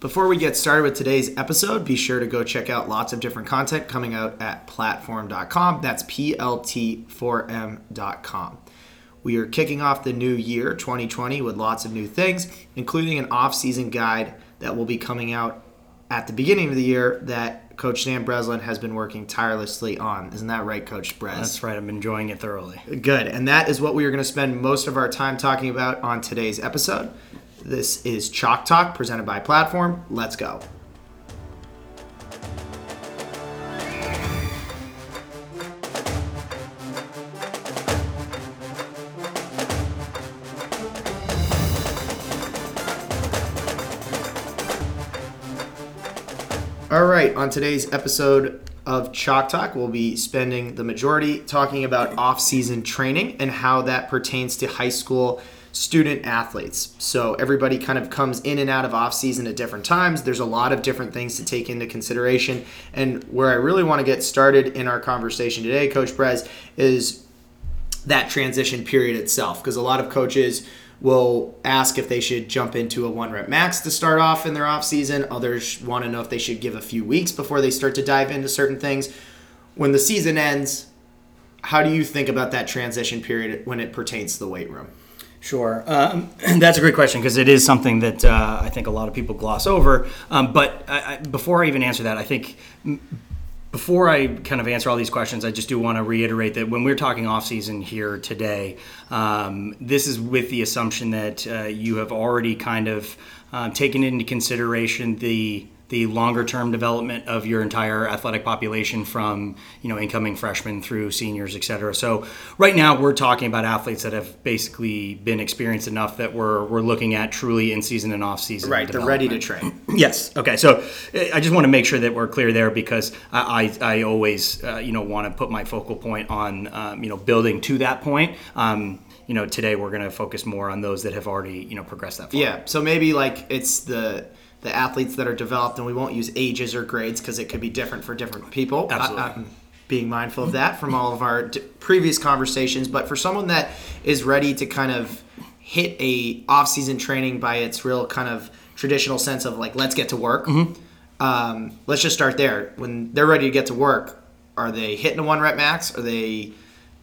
Before we get started with today's episode, be sure to go check out lots of different content coming out at platform.com. That's PLT4M.com. We are kicking off the new year, 2020, with lots of new things, including an off season guide that will be coming out at the beginning of the year that Coach Sam Breslin has been working tirelessly on. Isn't that right, Coach Bres? That's right. I'm enjoying it thoroughly. Good. And that is what we are going to spend most of our time talking about on today's episode. This is Chalk Talk presented by Platform. Let's go. All right, on today's episode of Chalk Talk, we'll be spending the majority talking about off season training and how that pertains to high school student athletes. So everybody kind of comes in and out of off season at different times. There's a lot of different things to take into consideration. And where I really want to get started in our conversation today, Coach Bres, is that transition period itself. Because a lot of coaches will ask if they should jump into a one rep max to start off in their off season. Others want to know if they should give a few weeks before they start to dive into certain things. When the season ends, how do you think about that transition period when it pertains to the weight room? Sure. Um, that's a great question because it is something that uh, I think a lot of people gloss over. Um, but I, I, before I even answer that, I think before I kind of answer all these questions, I just do want to reiterate that when we're talking off season here today, um, this is with the assumption that uh, you have already kind of um, taken into consideration the the longer term development of your entire athletic population from you know incoming freshmen through seniors et cetera. So right now we're talking about athletes that have basically been experienced enough that we're, we're looking at truly in season and off season right they're ready to train. Yes okay so eh, i just want to make sure that we're clear there because i i, I always uh, you know want to put my focal point on um, you know building to that point. Um, you know today we're going to focus more on those that have already you know progressed that far. Yeah so maybe like it's the the athletes that are developed, and we won't use ages or grades because it could be different for different people. Absolutely. I, being mindful of that from all of our d- previous conversations, but for someone that is ready to kind of hit a off-season training by its real kind of traditional sense of like let's get to work. Mm-hmm. Um, let's just start there. When they're ready to get to work, are they hitting a one rep max? Are they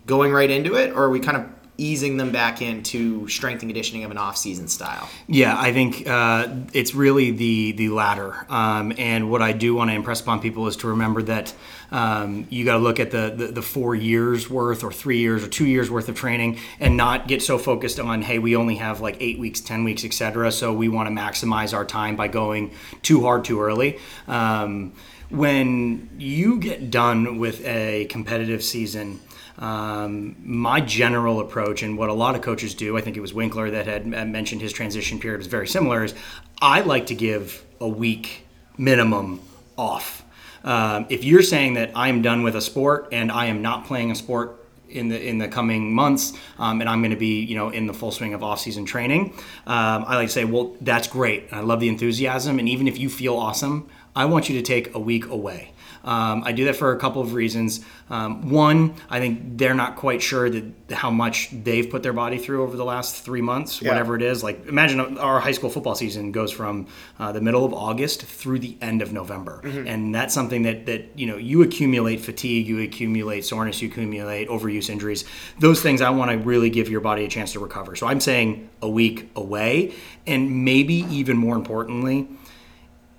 going right into it, or are we kind of easing them back into strength and conditioning of an off-season style? Yeah, I think uh, it's really the the latter. Um, and what I do want to impress upon people is to remember that um, you got to look at the, the, the four years worth, or three years, or two years worth of training, and not get so focused on hey, we only have like eight weeks, ten weeks, etc. So we want to maximize our time by going too hard too early. Um, when you get done with a competitive season um, my general approach and what a lot of coaches do, I think it was Winkler that had mentioned his transition period was very similar, is I like to give a week minimum off. Um, if you're saying that I'm done with a sport and I am not playing a sport in the in the coming months, um, and I'm going to be you know in the full swing of off-season training. Um, I like to say, well, that's great. I love the enthusiasm, and even if you feel awesome, I want you to take a week away. Um, I do that for a couple of reasons. Um, one, I think they're not quite sure that how much they've put their body through over the last three months, yeah. whatever it is. Like imagine our high school football season goes from uh, the middle of August through the end of November, mm-hmm. and that's something that that you know you accumulate fatigue, you accumulate soreness, you accumulate overuse injuries. Those things I want to really give your body a chance to recover. So I'm saying a week away, and maybe even more importantly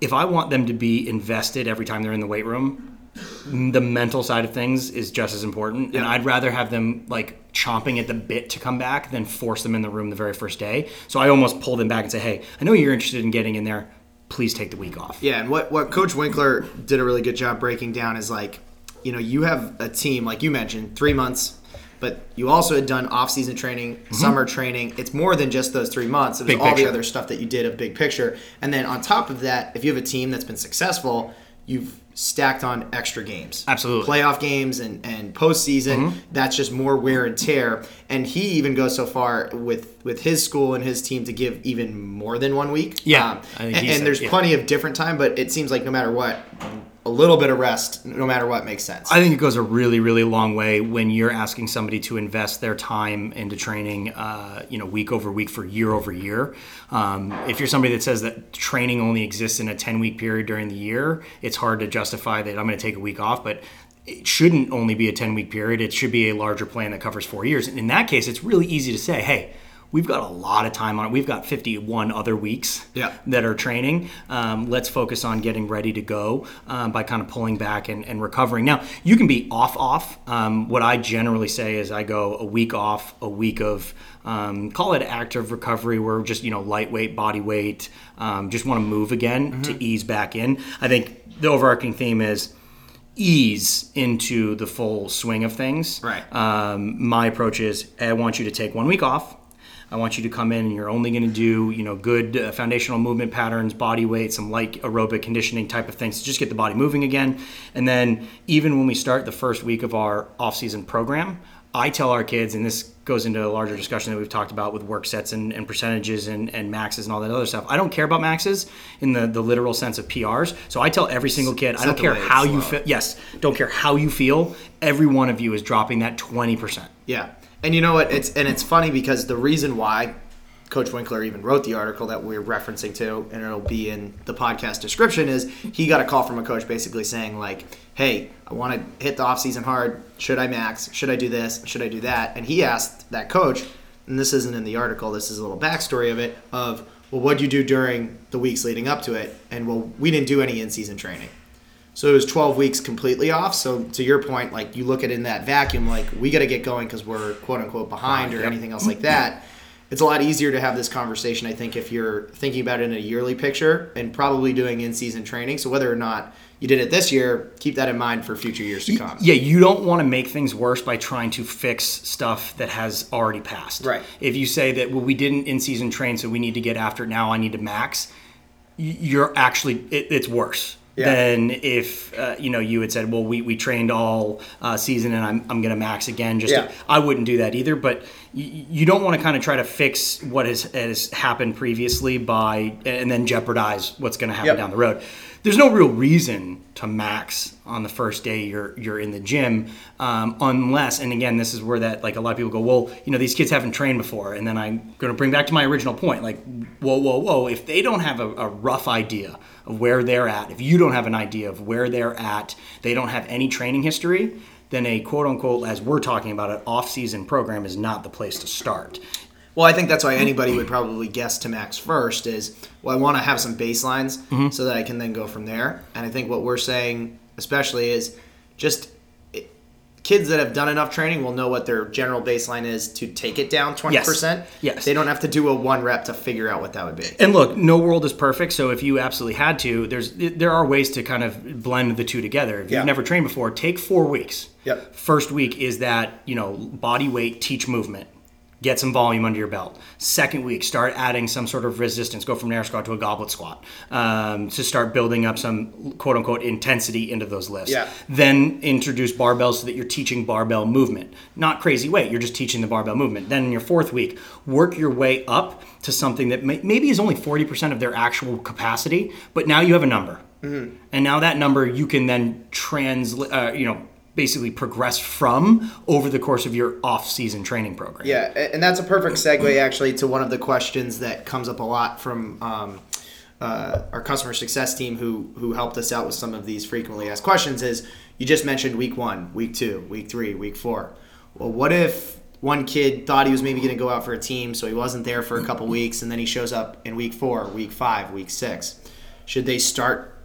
if I want them to be invested every time they're in the weight room, the mental side of things is just as important. Yeah. And I'd rather have them like chomping at the bit to come back than force them in the room the very first day. So I almost pull them back and say, hey, I know you're interested in getting in there. Please take the week off. Yeah. And what, what Coach Winkler did a really good job breaking down is like, you know, you have a team, like you mentioned, three months but you also had done off-season training, mm-hmm. summer training. It's more than just those three months. It was big all picture. the other stuff that you did of big picture. And then on top of that, if you have a team that's been successful, you've stacked on extra games. Absolutely. Playoff games and, and postseason, mm-hmm. that's just more wear and tear. And he even goes so far with, with his school and his team to give even more than one week. Yeah. Um, and, and, there's yeah. plenty of different time, but it seems like no matter what, a little bit of rest, no matter what, makes sense. I think it goes a really, really long way when you're asking somebody to invest their time into training, uh, you know, week over week for year over year. Um, if you're somebody that says that training only exists in a 10 week period during the year, it's hard to justify that I'm going to take a week off. But it shouldn't only be a 10 week period. It should be a larger plan that covers four years. And in that case, it's really easy to say, hey, we've got a lot of time on it. We've got 51 other weeks Yeah. that are training. Um, let's focus on getting ready to go um, by kind of pulling back and, and recovering. Now, you can be off, off. Um, what I generally say is I go a week off, a week of um, call it active recovery, where just you know lightweight body weight, um, just want to move again to ease back in. I think the overarching theme is ease into the full swing of things. Right. Um, my approach is I want you to take one week off. I want you to come in and you're only going to do, you know, good uh, foundational movement patterns, body weight, some light aerobic conditioning type of things to just get the body moving again. And then even when we start the first week of our off-season program, I tell our kids, and this goes into a larger discussion that we've talked about with work sets and, and percentages and, and maxes and all that other stuff. I don't care about maxes in the, the literal sense of PRs. So I tell every single kid, I don't care how you feel. Yes, don't care how you feel. Every one of you is dropping that 20%. Yeah, and you know what? It's and it's funny because the reason why Coach Winkler even wrote the article that we're referencing to, and it'll be in the podcast description, is he got a call from a coach basically saying like, "Hey, I want to hit the off season hard. Should I max? Should I do this? Should I do that?" And he asked that coach, and this isn't in the article. This is a little backstory of it. Of well, what'd you do during the weeks leading up to it? And well, we didn't do any in season training. So it was 12 weeks completely off. So to your point, like you look at it in that vacuum, like we got to get going because we're quote unquote behind or Yep. anything else like that. It's a lot easier to have this conversation, I think, if you're thinking about it in a yearly picture and probably doing in season training. So whether or not you did it this year, keep that in mind for future years to come. Yeah, you don't want to make things worse by trying to fix stuff that has already passed. Right. If you say that, well, we didn't in season train, so we need to get after it now, I need to max, you're actually, it, it's worse. Yeah. Than if uh, you know you had said, well, we, we trained all uh, season and I'm, I'm going to max again. Just Yeah. to, I wouldn't do that either. But y- you don't want to kind of try to fix what has, has happened previously by and then jeopardize what's going to happen Yep. down the road. There's no real reason to max on the first day you're you're in the gym, um, unless and again this is where that like a lot of people go, well, you know these kids haven't trained before, and then I'm going to bring back to my original point, like whoa whoa whoa, if they don't have a, a rough idea of where they're at, if you don't have an idea of where they're at, they don't have any training history. Then a quote unquote, as we're talking about, an off-season program is not the place to start. Well, I think that's why anybody would probably guess to max first is, well, I want to have some baselines Mm-hmm. so that I can then go from there. And I think what we're saying, especially, is just kids that have done enough training will know what their general baseline is to take it down 20%. Yes. They don't have to do a one rep to figure out what that would be. And look, no world is perfect. So if you absolutely had to, there's there are ways to kind of blend the two together. If Yeah. you've never trained before, take four weeks. Yep. First week is that you know body weight, teach movement, get some volume under your belt. Second week, start adding some sort of resistance. Go from an air squat to a goblet squat um, to start building up some quote unquote intensity into those lifts. Yeah. Then introduce barbells so that you're teaching barbell movement. Not crazy weight, you're just teaching the barbell movement. Then in your fourth week, work your way up to something that may, maybe is only 40% of their actual capacity, but now you have a number. And now that number you can then translate, uh, you know, basically progress from over the course of your off-season training program. Yeah, and that's a perfect segue actually to one of the questions that comes up a lot from um, uh, our customer success team who who helped us out with some of these frequently asked questions. Is you just mentioned week one, week two, week three, week four. Well, what if one kid thought he was maybe going to go out for a team, so he wasn't there for a couple weeks, and then he shows up in week four, week five, week six? Should they start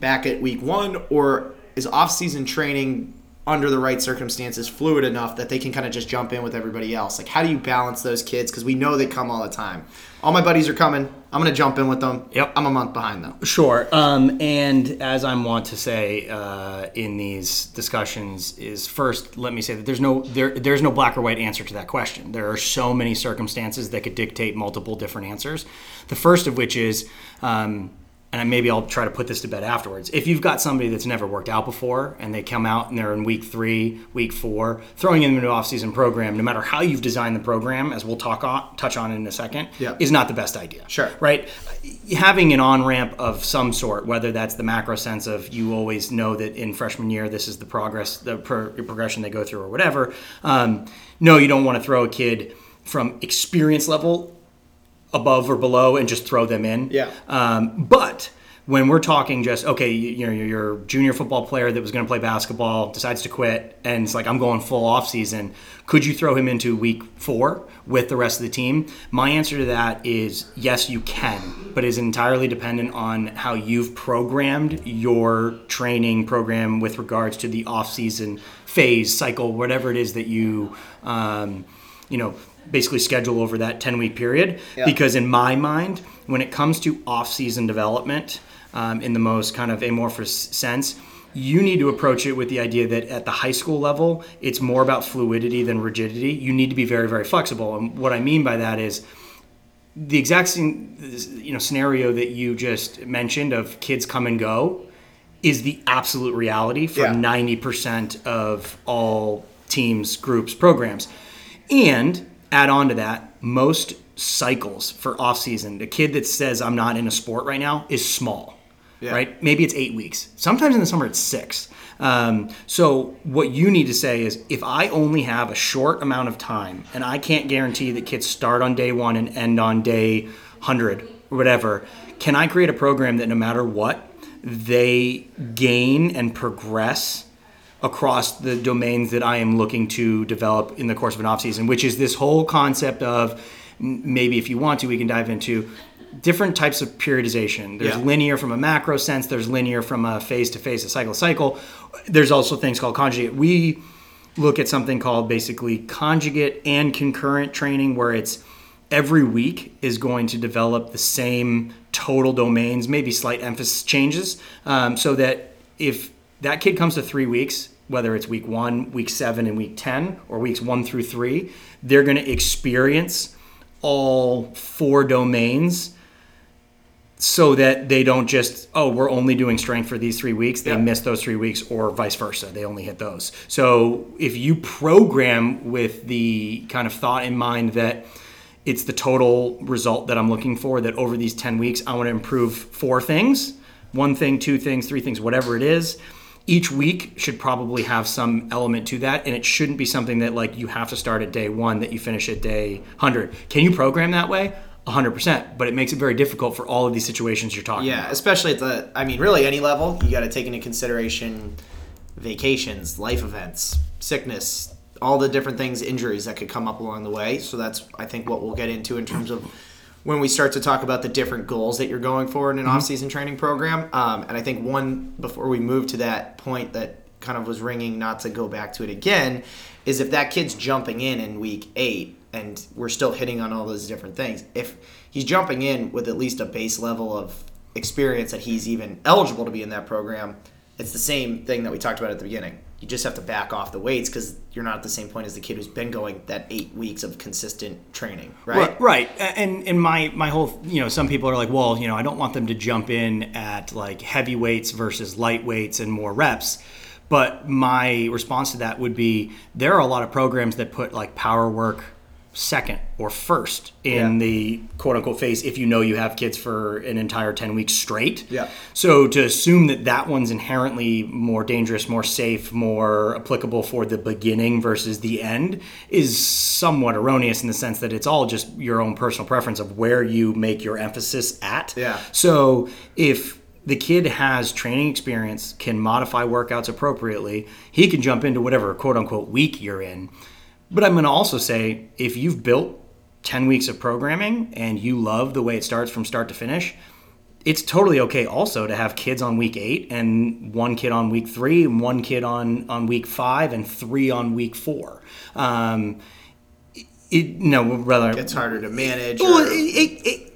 back at week one, or is off-season training under the right circumstances fluid enough that they can kind of just jump in with everybody else? Like, how do you balance those kids? Because we know they come all the time. All my buddies are coming. I'm going to jump in with them. Yep. I'm a month behind them. Sure. Um, and as I'm wont to say uh, in these discussions, is first let me say that there's no there there's no black or white answer to that question. There are so many circumstances that could dictate multiple different answers. The first of which is. Um, and maybe I'll try to put this to bed afterwards. If you've got somebody that's never worked out before and they come out and they're in week three, week four, throwing in an off-season program, no matter how you've designed the program, as we'll talk on, touch on in a second, Yeah. is not the best idea. Sure. Right? Having an on ramp of some sort, whether that's the macro sense of you always know that in freshman year this is the progress, the pro- progression they go through, or whatever. Um, no, you don't want to throw a kid from experience level above or below and just throw them in. Yeah. Um, but when we're talking just okay, you, you know, a junior football player that was going to play basketball decides to quit, and it's like I'm going full off season. Could you throw him into week four with the rest of the team? My answer to that is yes, you can, but is entirely dependent on how you've programmed your training program with regards to the off season phase cycle, whatever it is that you. Um, you know, basically schedule over that 10 week period. Yeah. Because in my mind, when it comes to off season development, um, in the most kind of amorphous sense, you need to approach it with the idea that at the high school level, it's more about fluidity than rigidity. You need to be very, very flexible. And what I mean by that is the exact same you know scenario that you just mentioned of kids come and go is the absolute reality for Yeah. 90% of all teams, groups, programs. And add on to that, most cycles for off season, the kid that says I'm not in a sport right now is small. Yeah. Right? Maybe it's eight weeks. Sometimes in the summer it's six. Um, so what you need to say is if I only have a short amount of time and I can't guarantee that kids start on day one and end on day 100 or whatever, can I create a program that no matter what, they gain and progress across the domains that I am looking to develop in the course of an off season, which is this whole concept of maybe if you want to, we can dive into different types of periodization. There's Yeah. linear from a macro sense, there's linear from a phase to phase, a cycle to cycle. There's also things called conjugate. We look at something called basically conjugate and concurrent training where it's every week is going to develop the same total domains, maybe slight emphasis changes, um, so that if that kid comes to three weeks, whether it's week one, week seven, and week 10, or weeks one through three, they're going to experience all four domains so that they don't just oh we're only doing strength for these three weeks they Yeah. miss those three weeks or vice versa they only hit those so if you program with the kind of thought in mind that it's the total result that i'm looking for that over these 10 weeks i want to improve four things one thing two things three things whatever it is each week should probably have some element to that and it shouldn't be something that like you have to start at day one that you finish at day 100 can you program that way? 100% but it makes it very difficult for all of these situations you're talking Yeah, about. especially at the, I mean, really any level, you got to take into consideration vacations, life events, sickness, all the different things, injuries that could come up along the way. So that's, I think, what we'll get into in terms of when we start to talk about the different goals that you're going for in an off-season training program. Um, and I think one before we move to that point that kind of was ringing, not to go back to it again, is if that kid's jumping in in week eight and we're still hitting on all those different things. If he's jumping in with at least a base level of experience that he's even eligible to be in that program, it's the same thing that we talked about at the beginning. You just have to back off the weights because you're not at the same point as the kid who's been going that eight weeks of consistent training, right? Right. And and my my whole you know some people are like, well, you know, I don't want them to jump in at like heavy weights versus light weights and more reps. But my response to that would be there are a lot of programs that put like power work second or first in Yeah. the quote unquote phase if you know you have kids for an entire 10 weeks straight. Yeah. So to assume that that one's inherently more dangerous, more safe, more applicable for the beginning versus the end is somewhat erroneous in the sense that it's all just your own personal preference of where you make your emphasis at. Yeah. So if the kid has training experience, can modify workouts appropriately, he can jump into whatever quote unquote week you're in. But I'm going to also say if you've built 10 weeks of programming and you love the way it starts from start to finish, it's totally okay also to have kids on week eight and one kid on week three and one kid on, on week five and three on week four. Um, it, no, rather, It's harder to manage. well, or- it, it, it,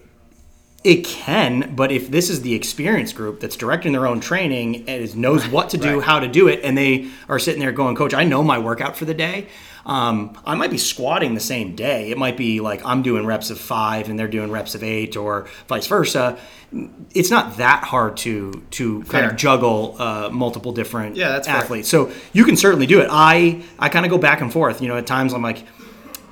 It can, but if this is the experience group that's directing their own training and knows what to do, Right. how to do it, and they are sitting there going, "Coach, I know my workout for the day." Um, I might be squatting the same day. It might be like I'm doing reps of five and they're doing reps of eight, or vice versa. It's not that hard to to kind of juggle uh, multiple different Yeah, that's fair. athletes. So you can certainly do it. I I kind of go back and forth. You know, at times I'm like,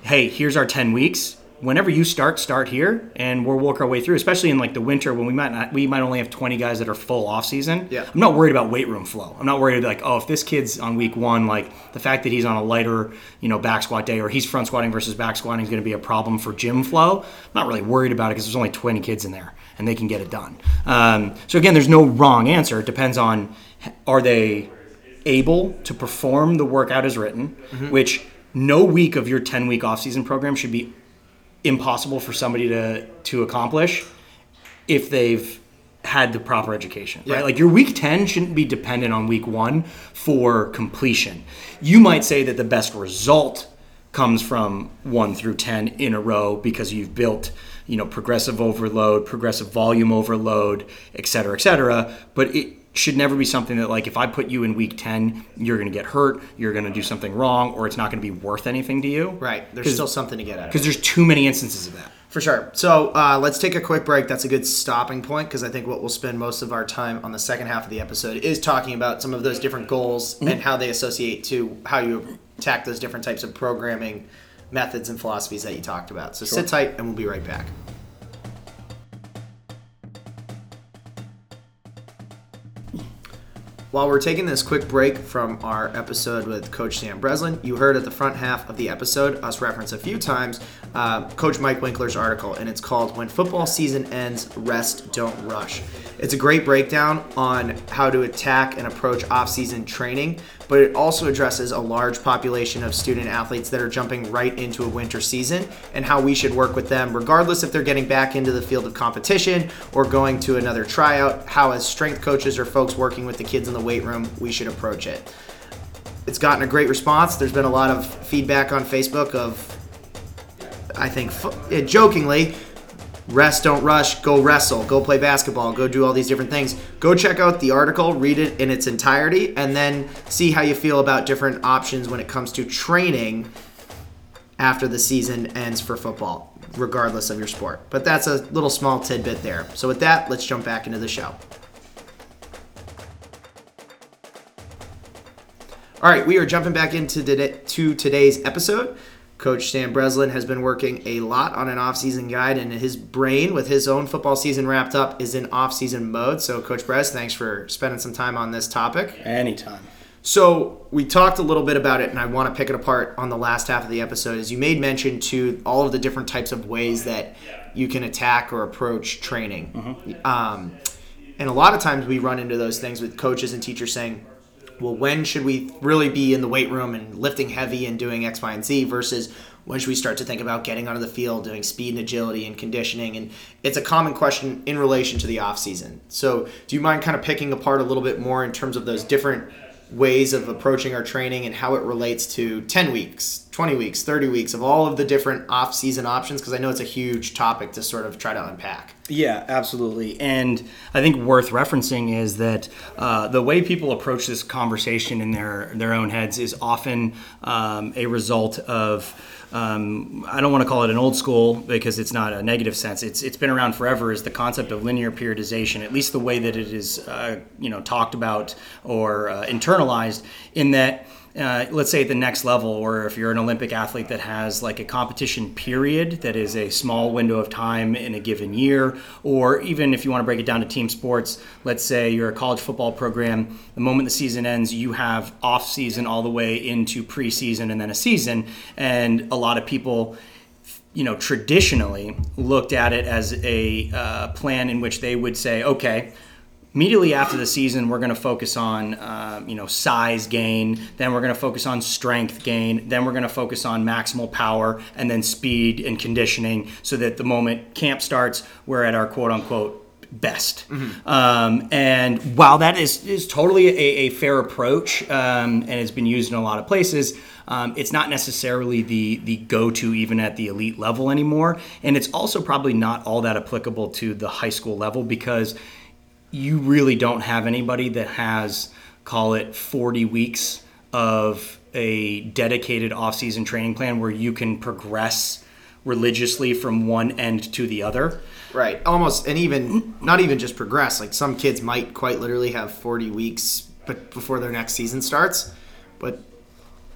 hey, here's our 10 weeks. Whenever you start, start here, and we'll work our way through. Especially in like the winter when we might not, we might only have 20 guys that are full off season. Yeah. I'm not worried about weight room flow. I'm not worried like, oh, if this kid's on week one, like the fact that he's on a lighter, you know, back squat day, or he's front squatting versus back squatting is going to be a problem for gym flow. I'm not really worried about it because there's only 20 kids in there, and they can get it done. Um, so again, there's no wrong answer. It depends on are they able to perform the workout as written, which no week of your 10 week off season program should be impossible for somebody to to accomplish if they've had the proper education, Yeah. right? Like your week 10 shouldn't be dependent on week 1 for completion. You might say that the best result comes from 1 through 10 in a row because you've built, you know, progressive overload, progressive volume overload, et cetera, et cetera, but it should never be something that like if I put you in week 10, you're going to get hurt, you're going to do something wrong or it's not going to be worth anything to you. Right. There's still something to get at. because there's too many instances of that. For sure. So uh, let's take a quick break. That's a good stopping point because I think what we'll spend most of our time on the second half of the episode is talking about some of those different goals and how they associate to how you attack those different types of programming methods and philosophies that you talked about. So sit tight and we'll be right back. While we're taking this quick break from our episode with Coach Sam Breslin, you heard at the front half of the episode us reference a few times uh, Coach Mike Winkler's article, and it's called When Football Season Ends, Rest Don't Rush. It's a great breakdown on how to attack and approach off-season training, but it also addresses a large population of student athletes that are jumping right into a winter season and how we should work with them, regardless if they're getting back into the field of competition or going to another tryout, how as strength coaches or folks working with the kids in the weight room, we should approach it. It's gotten a great response. There's been a lot of feedback on Facebook of, I think, jokingly, rest, don't rush, go wrestle, go play basketball, go do all these different things. Go check out the article, read it in its entirety, and then see how you feel about different options when it comes to training after the season ends for football, regardless of your sport. But that's a little small tidbit there. So, with that, let's jump back into the show. All right, we are jumping back into today, to today's episode. Coach Sam Breslin has been working a lot on an off-season guide, and his brain, with his own football season wrapped up, is in off-season mode. So, Coach Bres, thanks for spending some time on this topic. Anytime. So we talked a little bit about it, and I want to pick it apart on the last half of the episode. As you made mention to all of the different types of ways that you can attack or approach training, um, and a lot of times we run into those things with coaches and teachers saying, "Well, when should we really be in the weight room and lifting heavy and doing X, Y, and Z?" Versus when should we start to think about getting onto the field, doing speed and agility and conditioning? And it's a common question in relation to the off season. So, do you mind kind of picking apart a little bit more in terms of those different ways of approaching our training and how it relates to 10 weeks, 20 weeks, 30 weeks of all of the different off season options? Because I know it's a huge topic to sort of try to unpack. Yeah, absolutely. And I think worth referencing is that uh, the way people approach this conversation in their their own heads is often um, a result of. Um, I don't want to call it an old school because it's not a negative sense. It's it's been around forever. Is the concept of linear periodization, at least the way that it is, uh, you know, talked about or uh, internalized, in that uh, let's say at the next level, or if you're an Olympic athlete that has like a competition period that is a small window of time in a given year, or even if you want to break it down to team sports, let's say you're a college football program, the moment the season ends, you have off season all the way into preseason and then a season. And a lot of people you know, traditionally looked at it as a uh, plan in which they would say, okay, immediately after the season, we're going to focus on, uh, you know, size gain. Then we're going to focus on strength gain. Then we're going to focus on maximal power and then speed and conditioning so that the moment camp starts, we're at our quote unquote best. Um, and while that is, is totally a, a fair approach um, and it's been used in a lot of places, um, it's not necessarily the the go to even at the elite level anymore, and it's also probably not all that applicable to the high school level because you really don't have anybody that has call it 40 weeks of a dedicated off-season training plan where you can progress religiously from one end to the other. Right. Almost, and even not even just progress. Like some kids might quite literally have 40 weeks, but before their next season starts. But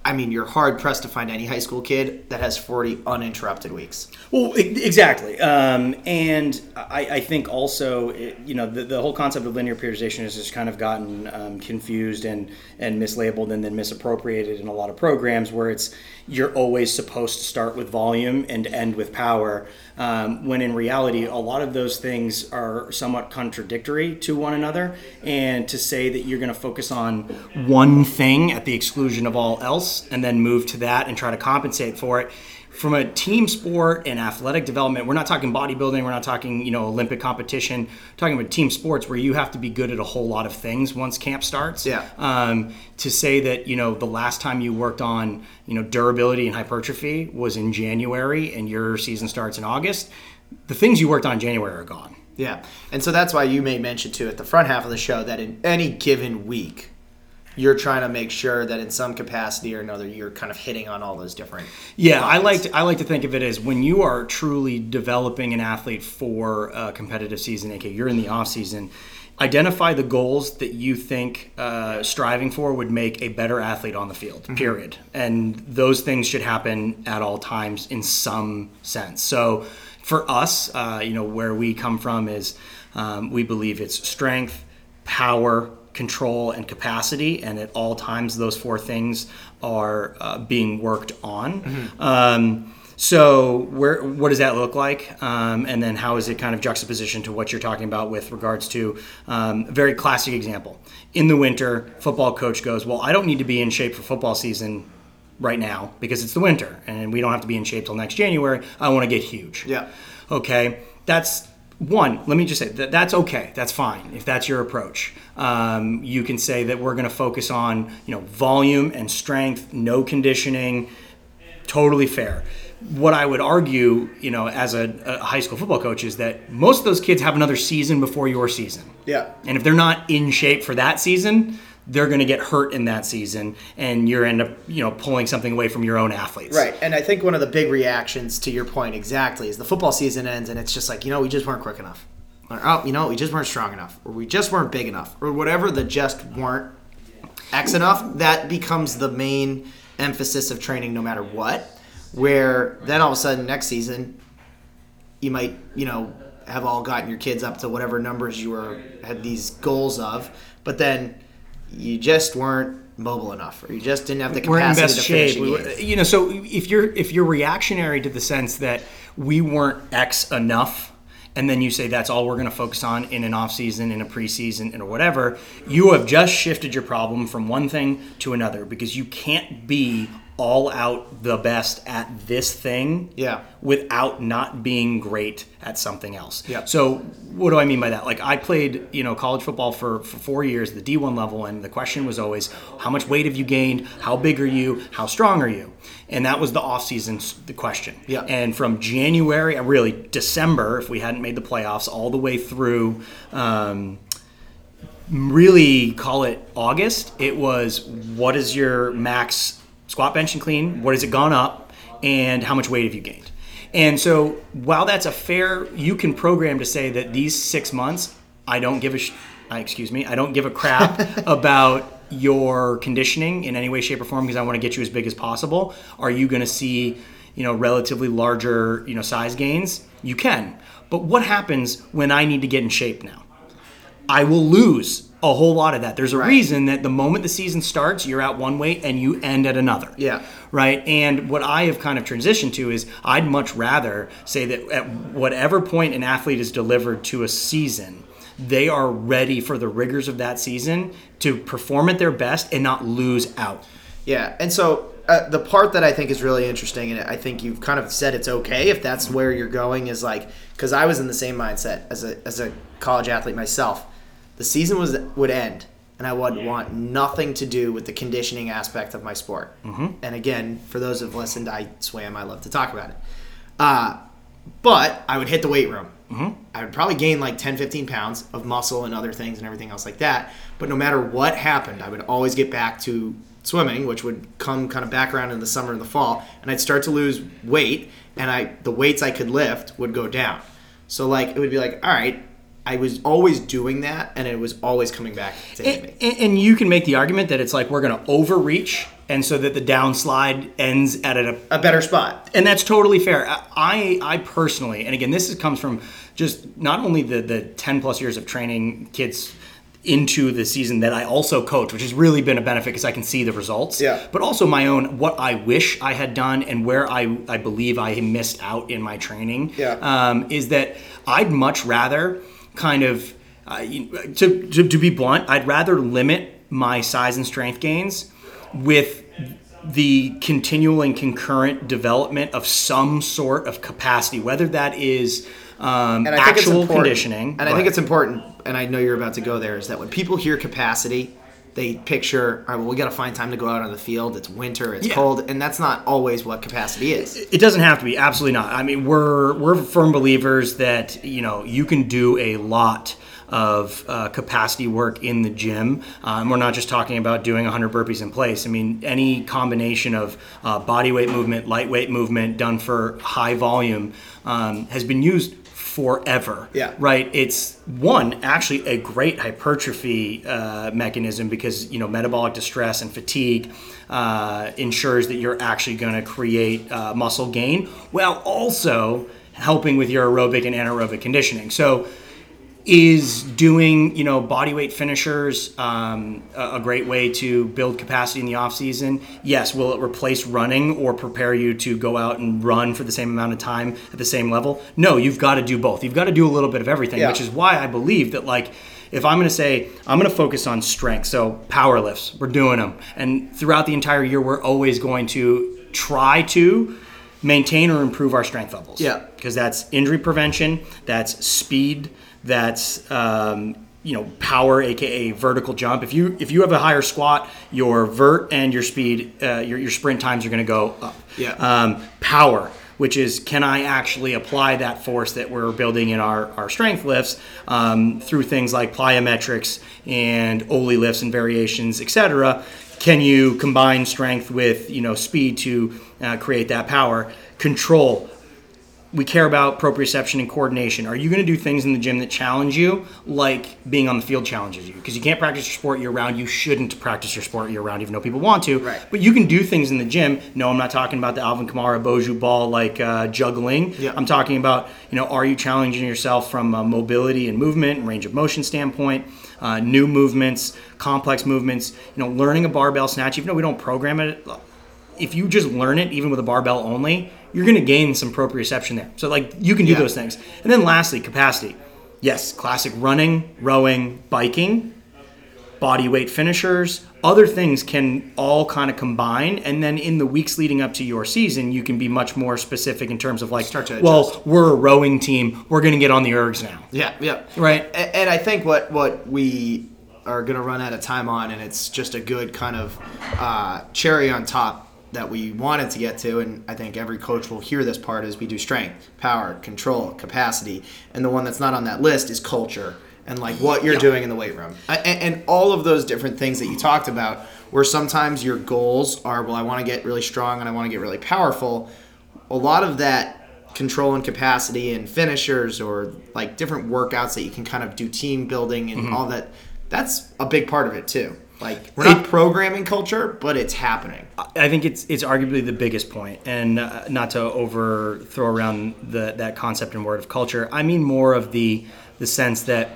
I mean, you're hard pressed to find any high school kid that has 40 uninterrupted weeks. Well, exactly. Um, and I, I think also, it, you know, the, the whole concept of linear periodization has just kind of gotten um, confused and, and mislabeled and then misappropriated in a lot of programs where it's you're always supposed to start with volume and end with power. Um, when in reality, a lot of those things are somewhat contradictory to one another. And to say that you're going to focus on one thing at the exclusion of all else and then move to that and try to compensate for it from a team sport and athletic development, we're not talking bodybuilding, we're not talking, you know, Olympic competition, we're talking about team sports where you have to be good at a whole lot of things once camp starts. Yeah. Um, to say that, you know, the last time you worked on, you know, durability and hypertrophy was in January and your season starts in August, the things you worked on in January are gone. Yeah. And so that's why you made mention too at the front half of the show that in any given week, you're trying to make sure that in some capacity or another you're kind of hitting on all those different yeah i like to, i like to think of it as when you are truly developing an athlete for a competitive season aka you're in the off season identify the goals that you think uh, striving for would make a better athlete on the field mm-hmm. period. And those things should happen at all times in some sense. So for us uh, you know where we come from is um, we believe it's strength power control and capacity, and at all times those four things are uh, being worked on. Mm-hmm. Um, so, where what does that look like, um, and then how is it kind of juxtaposition to what you're talking about with regards to um, a very classic example? In the winter, football coach goes, "Well, I don't need to be in shape for football season." Right now, because it's the winter and we don't have to be in shape till next January. I want to get huge. Yeah. Okay. That's one, let me just say that that's okay. That's fine if that's your approach. Um, you can say that we're going to focus on you know volume and strength, no conditioning. Totally fair. What I would argue, you know, as a, a high school football coach, is that most of those kids have another season before your season. Yeah. And if they're not in shape for that season, they're going to get hurt in that season and you're end up you know pulling something away from your own athletes. Right and i think one of the big reactions to your point exactly is the football season ends and it's just like you know we just weren't quick enough. Or oh you know we just weren't strong enough or we just weren't big enough or whatever the just weren't x enough that becomes the main emphasis of training no matter what where then all of a sudden next season you might you know have all gotten your kids up to whatever numbers you were had these goals of but then you just weren't mobile enough, or you just didn't have the capacity we're in best to shape. finish You know, so if you're if you're reactionary to the sense that we weren't X enough, and then you say that's all we're going to focus on in an off season, in a preseason, or whatever, you have just shifted your problem from one thing to another because you can't be all out the best at this thing yeah. without not being great at something else. Yeah. So what do I mean by that? Like I played, you know, college football for, for four years, the D1 level, and the question was always, how much weight have you gained? How big are you? How strong are you? And that was the off season the question. Yeah. And from January, uh, really December, if we hadn't made the playoffs, all the way through um, really call it August, it was what is your max squat, bench, and clean. What has it gone up, and how much weight have you gained? And so, while that's a fair, you can program to say that these six months, I don't give a, sh- uh, excuse me, I don't give a crap about your conditioning in any way, shape, or form because I want to get you as big as possible. Are you going to see, you know, relatively larger, you know, size gains? You can. But what happens when I need to get in shape now? I will lose a whole lot of that. There's a right. reason that the moment the season starts, you're at one weight and you end at another. Yeah. Right. And what I have kind of transitioned to is I'd much rather say that at whatever point an athlete is delivered to a season, they are ready for the rigors of that season to perform at their best and not lose out. Yeah. And so uh, the part that I think is really interesting, and I think you've kind of said it's okay if that's where you're going, is like, because I was in the same mindset as a, as a college athlete myself the season was would end and I would want nothing to do with the conditioning aspect of my sport. Mm-hmm. And again, for those who've listened, I swam. I love to talk about it. Uh, but I would hit the weight room. Mm-hmm. I would probably gain like 10, 15 pounds of muscle and other things and everything else like that. But no matter what happened, I would always get back to swimming, which would come kind of back around in the summer and the fall, and I'd start to lose weight, and I the weights I could lift would go down. So like it would be like, all right, I was always doing that, and it was always coming back to hit me. And, and you can make the argument that it's like we're going to overreach, and so that the downslide ends at a, A better spot. and that's totally fair. I I personally, and again, this is, comes from just not only the the ten plus years of training kids into the season that I also coach, which has really been a benefit because I can see the results. Yeah. But also my own what I wish I had done and where I I believe I missed out in my training. Yeah. Um, is that I'd much rather kind of uh, to, to to be blunt, I'd rather limit my size and strength gains with the continual and concurrent development of some sort of capacity, whether that is um, And I think it's actual conditioning. And I think it's important, and I know you're about to go there, is that when people hear capacity, they picture, all right, well, we got to find time to go out on the field. It's winter, it's Yeah. cold, and that's not always what capacity is. It doesn't have to be. Absolutely not. I mean, we're we're firm believers that you know you can do a lot of uh, capacity work in the gym. Um, we're not just talking about doing 100 burpees in place. I mean, any combination of uh, body weight movement, lightweight movement done for high volume um, has been used forever. Yeah. Right. It's one actually a great hypertrophy uh, mechanism because you know metabolic distress and fatigue uh, ensures that you're actually going to create uh, muscle gain while also helping with your aerobic and anaerobic conditioning. So is doing you know body weight finishers um, a, a great way to build capacity in the off season. Yes will it replace running or prepare you to go out and run for the same amount of time at the same level? No you've got to do both. You've got to do a little bit of everything Yeah. which is why i believe that like if i'm going to say i'm going to focus on strength so power lifts we're doing them and throughout the entire year we're always going to try to maintain or improve our strength levels. Yeah. because that's injury prevention, that's speed, that's um, you know power, aka vertical jump. If you if you have a higher squat, your vert and your speed, uh, your your sprint times are going to go up. Yeah. Um, power, which is can I actually apply that force that we're building in our our strength lifts um, through things like plyometrics and Oly lifts and variations, etc. Can you combine strength with you know speed to uh, create that power? Control we care about proprioception and coordination. Are you going to do things in the gym that challenge you, like being on the field challenges you? Because you can't practice your sport year round. You shouldn't practice your sport year round, even though people want to. Right. But you can do things in the gym. No, I'm not talking about the Alvin Kamara BOSU ball like uh, juggling. Yeah. I'm talking about, you know, are you challenging yourself from a mobility and movement and range of motion standpoint? Uh, new movements, complex movements. You know, learning a barbell snatch, even though we don't program it, if you just learn it, even with a barbell only, you're going to gain some proprioception there. So, like, you can do Yeah. those things. And then, lastly, capacity. Yes, classic running, rowing, biking, body weight finishers, other things can all kind of combine. And then in the weeks leading up to your season, you can be much more specific in terms of like, Start to well, we're a rowing team. We're going to get on the ergs now. Yeah, yeah. Right. A- And I think what what we are going to run out of time on, and it's just a good kind of uh, cherry on top that we wanted to get to, and I think every coach will hear this part is we do strength, power, control, capacity, and the one that's not on that list is culture and like what you're Yeah. doing in the weight room, and, and all of those different things that you talked about, where sometimes your goals are, well, I want to get really strong and I want to get really powerful. A lot of that control and capacity and finishers or like different workouts that you can kind of do team building and Mm-hmm. all that that's a big part of it too like we're not programming culture but it's happening. I think it's it's arguably the biggest point, and uh, not to over throw around the that concept and word of culture. I mean more of the the sense that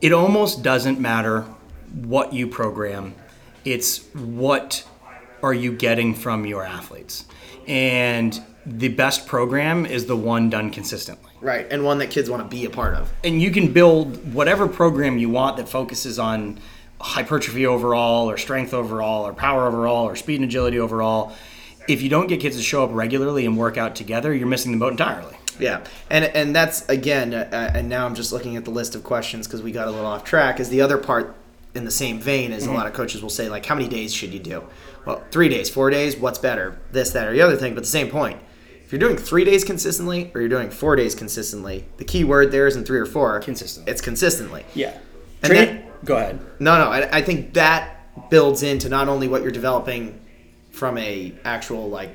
it almost doesn't matter what you program; it's what are you getting from your athletes, and the best program is the one done consistently. Right and one that kids want to be a part of. And you can build whatever program you want that focuses on hypertrophy overall or strength overall or power overall or speed and agility overall if you don't get kids to show up regularly and work out together you're missing the boat entirely yeah and and that's again uh, and now i'm just looking at the list of questions because we got a little off track is the other part in the same vein as a lot of coaches will say, like, how many days should you do? Well, three days, four days, what's better? This, that, or the other thing. But the same point. If you're doing three days consistently or you're doing four days consistently, the key word there isn't three or four. Consistently. It's consistently. Yeah. And Train- then- go ahead. No, no, I, I think that builds into not only what you're developing from a actual like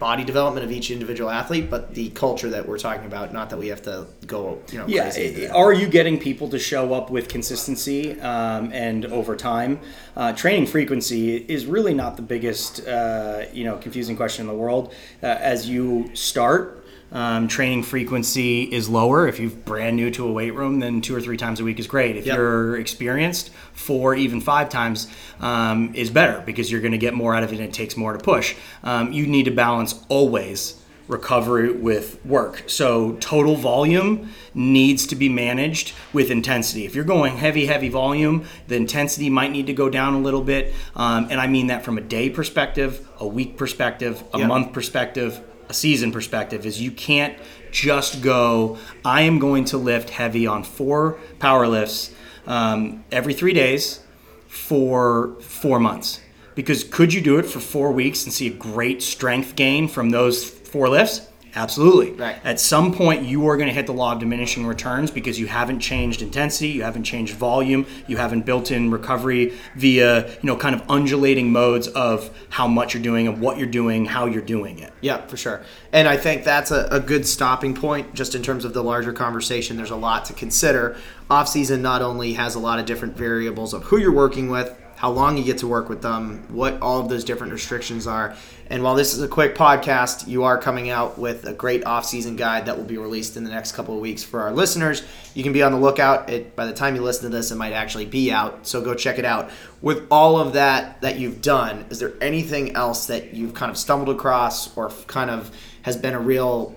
body development of each individual athlete, but the culture that we're talking about. Not that we have to go, you know, Yeah, are you getting people to show up with consistency um, and over time? Uh, training frequency is really not the biggest, uh, you know, confusing question in the world. Uh, as you start, um, training frequency is lower. If you're brand new to a weight room, then two or three times a week is great. If Yep. you're experienced, four, even five times um, is better because you're going to get more out of it and it takes more to push. Um, you need to balance always recovery with work. So total volume needs to be managed with intensity. If you're going heavy, heavy volume, the intensity might need to go down a little bit. Um, and I mean that from a day perspective, a week perspective, a Yep. month perspective, a season perspective. Is you can't just go. I am going to lift heavy on four power lifts um, every three days for four months. Because could you do it for four weeks and see a great strength gain from those four lifts? Absolutely. Right. At some point, you are going to hit the law of diminishing returns because you haven't changed intensity, you haven't changed volume, you haven't built in recovery via, you know, kind of undulating modes of how much you're doing and what you're doing, how you're doing it. Yeah, for sure. And I think that's a, a good stopping point just in terms of the larger conversation. There's a lot to consider. Off season not only has a lot of different variables of who you're working with, how long you get to work with them, what all of those different restrictions are. And while this is a quick podcast, you are coming out with a great off-season guide that will be released in the next couple of weeks for our listeners. You can be on the lookout. It, by the time you listen to this, it might actually be out. So go check it out. With all of that that you've done, is there anything else that you've kind of stumbled across or kind of has been a real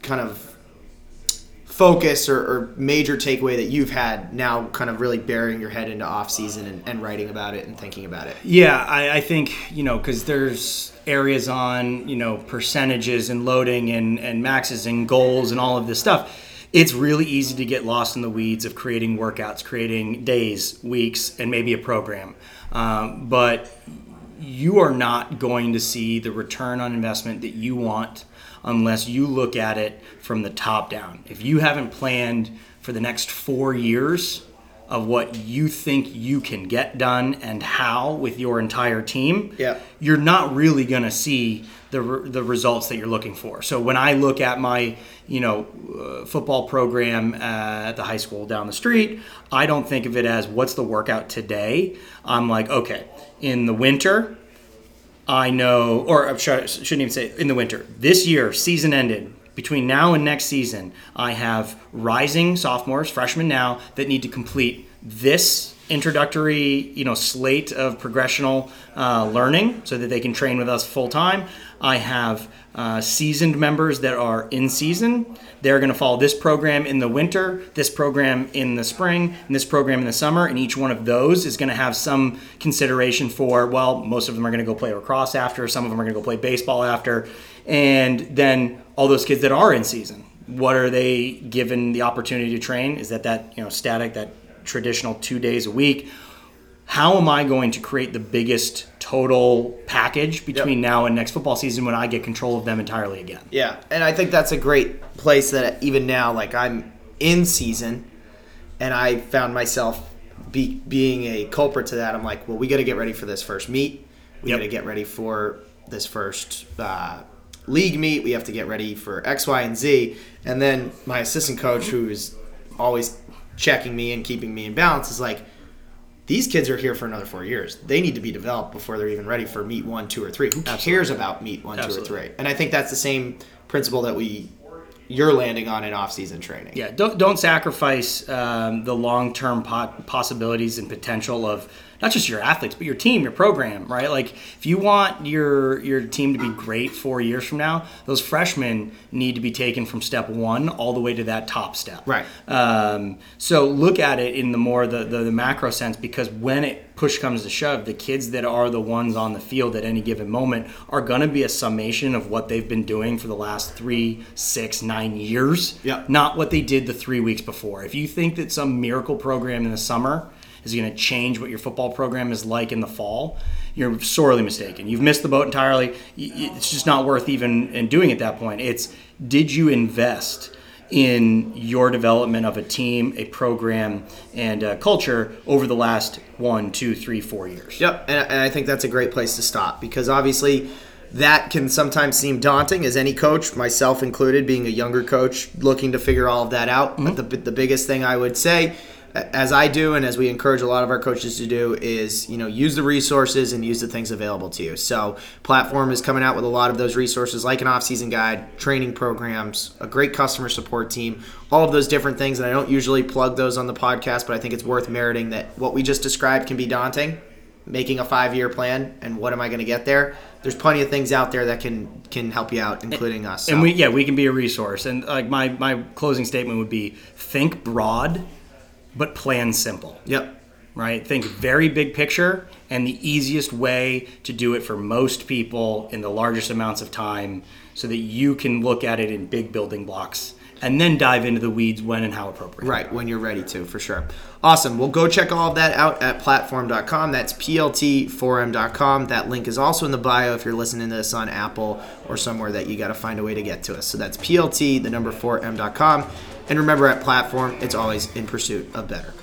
kind of focus or, or major takeaway that you've had now kind of really burying your head into off season and, and writing about it and thinking about it Yeah, I, I think you know because there's areas on you know percentages and loading and and maxes and goals and all of this stuff. It's really easy to get lost in the weeds of creating workouts, creating days, weeks, and maybe a program. Um, but you are not going to see the return on investment that you want unless you look at it from the top down. If you haven't planned for the next four years of what you think you can get done and how with your entire team, Yeah. you're not really going to see the, re- the results that you're looking for. So when I look at my, you know, uh, football program at the high school down the street, I don't think of it as what's the workout today. I'm like, okay, in the winter, I know, or I shouldn't even say in the winter. This year, season ended. Between now and next season, I have rising sophomores, freshmen now, that need to complete this introductory, you know, slate of progressional uh, learning so that they can train with us full time. I have uh, seasoned members that are in season. They're going to follow this program in the winter, this program in the spring, and this program in the summer. And each one of those is going to have some consideration for, well, most of them are going to go play lacrosse after, some of them are going to go play baseball after. And then all those kids that are in season, what are they given the opportunity to train? Is that that, you know, static, that traditional two days a week? How am I going to create the biggest total package between now and next football season when I get control of them entirely again? yeah and i think that's a great place that even now like i'm in season and i found myself be, being a culprit to that. I'm like well we got to get ready for this first meet. We Yep. got to get ready for this first uh, league meet. We have to get ready for x y and z. And then my assistant coach who is always checking me and keeping me in balance is like these kids are here for another four years. They need to be developed before they're even ready for meet one, two, or three. Who cares about meet one, two, or three? And I think that's the same principle that we you're landing on in off-season training. Yeah, don't don't sacrifice um, the long term po- possibilities and potential of not just your athletes but your team, your program, right? Like if you want your your team to be great four years from now, those freshmen need to be taken from step one all the way to that top step. Right. Um, so look at it in the more the, the the macro sense because when it push comes to shove, the kids that are the ones on the field at any given moment are going to be a summation of what they've been doing for the last three, six, nine years. Yep. Not what they did the three weeks before. If you think that some miracle program in the summer is going to change what your football program is like in the fall, you're sorely mistaken. You've missed the boat entirely. It's just not worth even in doing at that point. It's did you invest in your development of a team, a program, and a culture over the last one, two, three, four years? Yep, and, and I think that's a great place to stop because obviously that can sometimes seem daunting as any coach, myself included, being a younger coach, looking to figure all of that out. Mm-hmm. But the, the biggest thing I would say, as I do and as we encourage a lot of our coaches to do, is you know use the resources and use the things available to you. So platform is coming out with a lot of those resources, like an off-season guide, training programs, a great customer support team, all of those different things. And I don't usually plug those on the podcast, but I think it's worth meriting that what we just described can be daunting. Making a five-year plan and what am I going to get there? there's plenty of things out there that can can help you out, including us. So. And we yeah we can be a resource. And like my my closing statement would be: think broad, but plan simple. Yep. Right. Think very big picture, and the easiest way to do it for most people in the largest amounts of time, so that you can look at it in big building blocks and then dive into the weeds when and how appropriate. Right, when you're ready to, for sure. Awesome. Well, go check all of that out at platform.com. That's plt4m.com. That link is also in the bio if you're listening to this on Apple or somewhere that you got to find a way to get to us. So that's plt, the number 4m.com. And remember, at Platform, it's always in pursuit of better.